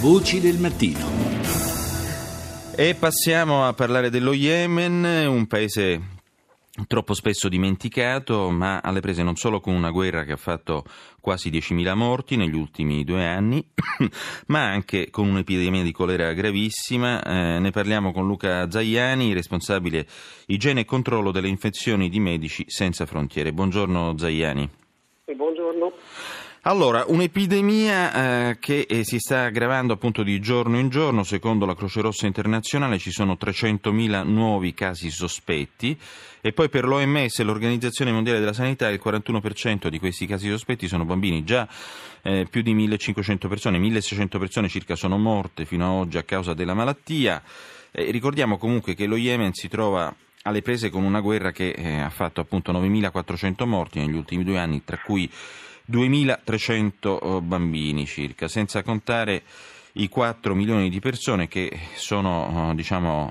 Voci del mattino. E passiamo a parlare dello Yemen, un paese troppo spesso dimenticato, ma alle prese non solo con una guerra che ha fatto quasi 10.000 morti negli ultimi due anni, ma anche con un'epidemia di colera gravissima. Eh, ne parliamo con Luca Zaiani, responsabile igiene e controllo delle infezioni di Medici Senza Frontiere. Buongiorno Zaiani. Buongiorno. Allora, un'epidemia eh, che eh, si sta aggravando appunto di giorno in giorno, secondo la Croce Rossa Internazionale ci sono 300.000 nuovi casi sospetti e poi per l'OMS, l'Organizzazione Mondiale della Sanità, il 41% di questi casi sospetti sono bambini, già eh, più di 1.500 persone, 1.600 persone circa sono morte fino ad oggi a causa della malattia. ricordiamo comunque che lo Yemen si trova alle prese con una guerra che eh, ha fatto appunto 9.400 morti negli ultimi due anni, tra cui 2.300 bambini circa, senza contare i 4 milioni di persone che sono diciamo,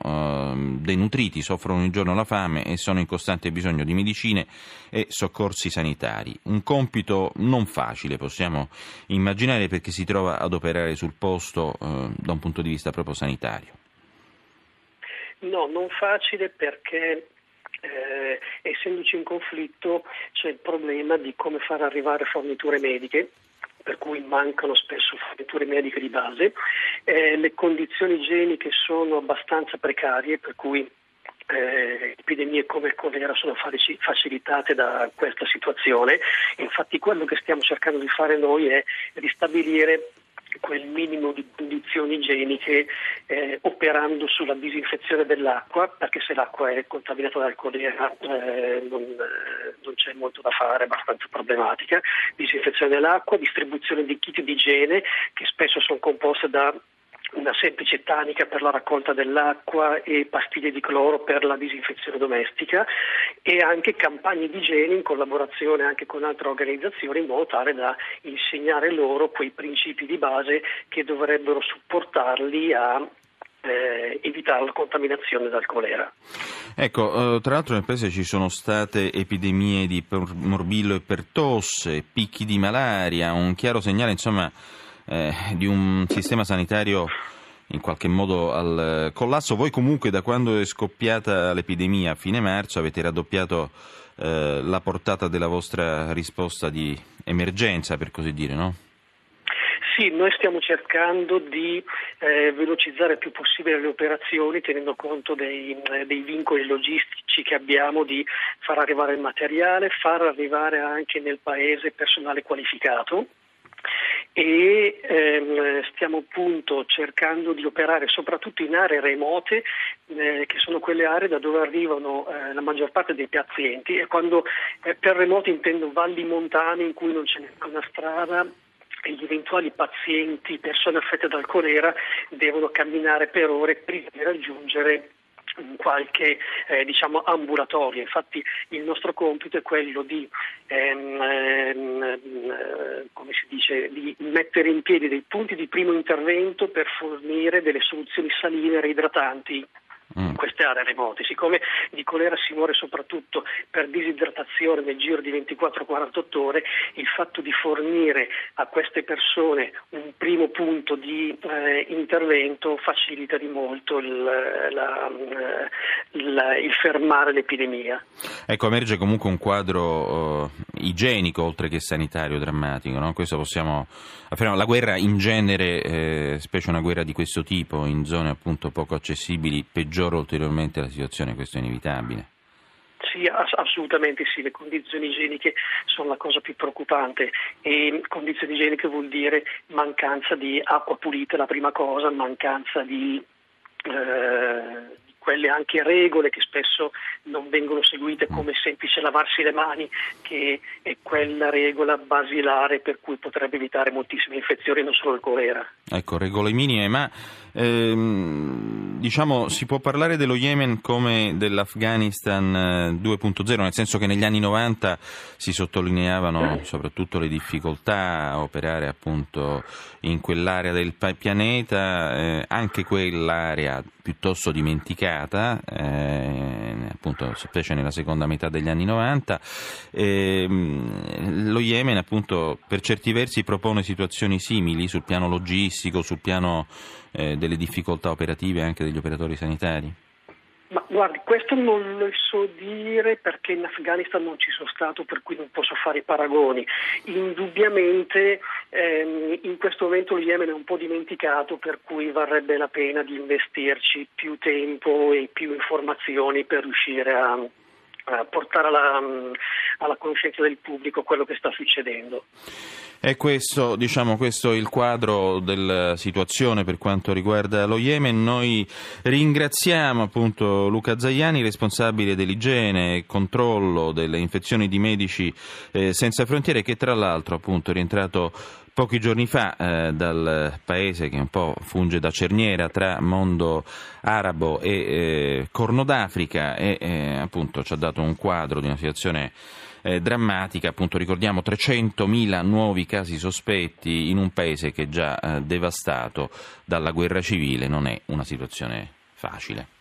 denutriti, soffrono ogni giorno la fame e sono in costante bisogno di medicine e soccorsi sanitari. Un compito non facile, possiamo immaginare, perché si trova ad operare sul posto da un punto di vista proprio sanitario. No, non facile perché eh, essendoci un conflitto c'è il problema di come far arrivare forniture mediche per cui mancano spesso forniture mediche di base, eh, le condizioni igieniche sono abbastanza precarie per cui eh, epidemie come il colera sono facilitate da questa situazione. Infatti quello che stiamo cercando di fare noi è ristabilire quel minimo di condizioni igieniche eh, operando sulla disinfezione dell'acqua, perché se l'acqua è contaminata dal colera eh, non, eh, non, c'è molto da fare, è abbastanza problematica. Disinfezione dell'acqua, distribuzione di kit di igiene che spesso sono composte da una semplice tanica per la raccolta dell'acqua e pastiglie di cloro per la disinfezione domestica e anche campagne di igiene in collaborazione anche con altre organizzazioni in modo tale da insegnare loro quei principi di base che dovrebbero supportarli a eh, evitare la contaminazione dal colera. Ecco, eh, tra l'altro nel paese ci sono state epidemie di morbillo e pertosse, picchi di malaria, un chiaro segnale insomma eh, di un sistema sanitario in qualche modo al collasso. Voi comunque da quando è scoppiata l'epidemia a fine marzo avete raddoppiato eh, la portata della vostra risposta di emergenza, per così dire, no? Sì, noi stiamo cercando di eh, velocizzare il più possibile le operazioni tenendo conto dei, eh, dei, vincoli logistici che abbiamo di far arrivare il materiale, far arrivare anche nel paese personale qualificato e ehm, stiamo appunto cercando di operare soprattutto in aree remote eh, che sono quelle aree da dove arrivano eh, la maggior parte dei pazienti e quando eh, per remote intendo valli montane in cui non c'è neanche una strada e gli eventuali pazienti, persone affette dal colera devono camminare per ore prima di raggiungere qualche eh, diciamo, ambulatorio. Infatti il nostro compito è quello di, ehm, eh, come si dice, di mettere in piedi dei punti di primo intervento per fornire delle soluzioni saline reidratanti in mm. queste aree remote. Siccome di colera si muore soprattutto per disidratazione nel giro di 24-48 ore, il fatto di fornire a queste persone un primo punto di eh, intervento facilita di molto il, la, la, il, fermare l'epidemia. Ecco, emerge comunque un quadro uh, igienico oltre che sanitario drammatico, no? questo possiamo affermare. La guerra in genere, eh, specie una guerra di questo tipo, in zone appunto poco accessibili, peggiora peggiora ulteriormente la situazione, questo è inevitabile. Sì, assolutamente sì, le condizioni igieniche sono la cosa più preoccupante e condizioni igieniche vuol dire mancanza di acqua pulita, la prima cosa, mancanza di, eh, quelle anche regole che spesso non vengono seguite mm. come semplice lavarsi le mani, che è quella regola basilare per cui potrebbe evitare moltissime infezioni, non solo il colera. Ecco, regole minime, ma ehm, diciamo si può parlare dello Yemen come dell'Afghanistan 2.0, eh, nel senso che negli anni 90 si sottolineavano soprattutto le difficoltà a operare appunto in quell'area del pianeta, eh, anche quell'area piuttosto dimenticata, eh, appunto specie nella seconda metà degli anni 90. E, lo Yemen appunto per certi versi propone situazioni simili sul piano logistico, sul piano eh, delle difficoltà operative anche degli operatori sanitari. Ma guardi, questo non lo so dire perché in Afghanistan non ci sono stato, per cui non posso fare paragoni. Indubbiamente ehm, in questo momento lo Yemen è un po' dimenticato, per cui varrebbe la pena di investirci più tempo e più informazioni per riuscire a, a portare alla, alla conoscenza del pubblico quello che sta succedendo. È questo, diciamo, questo il quadro della situazione per quanto riguarda lo Yemen. Noi ringraziamo appunto Luca Zagliani, responsabile dell'igiene e controllo delle infezioni di Medici eh, Senza Frontiere, che tra l'altro appunto è rientrato pochi giorni fa eh, dal paese che un po' funge da cerniera tra mondo arabo e eh, Corno d'Africa e eh, appunto ci ha dato un quadro di una situazione eh, drammatica, appunto ricordiamo 300.000 nuovi casi sospetti in un paese che è già eh, devastato dalla guerra civile, non è una situazione facile.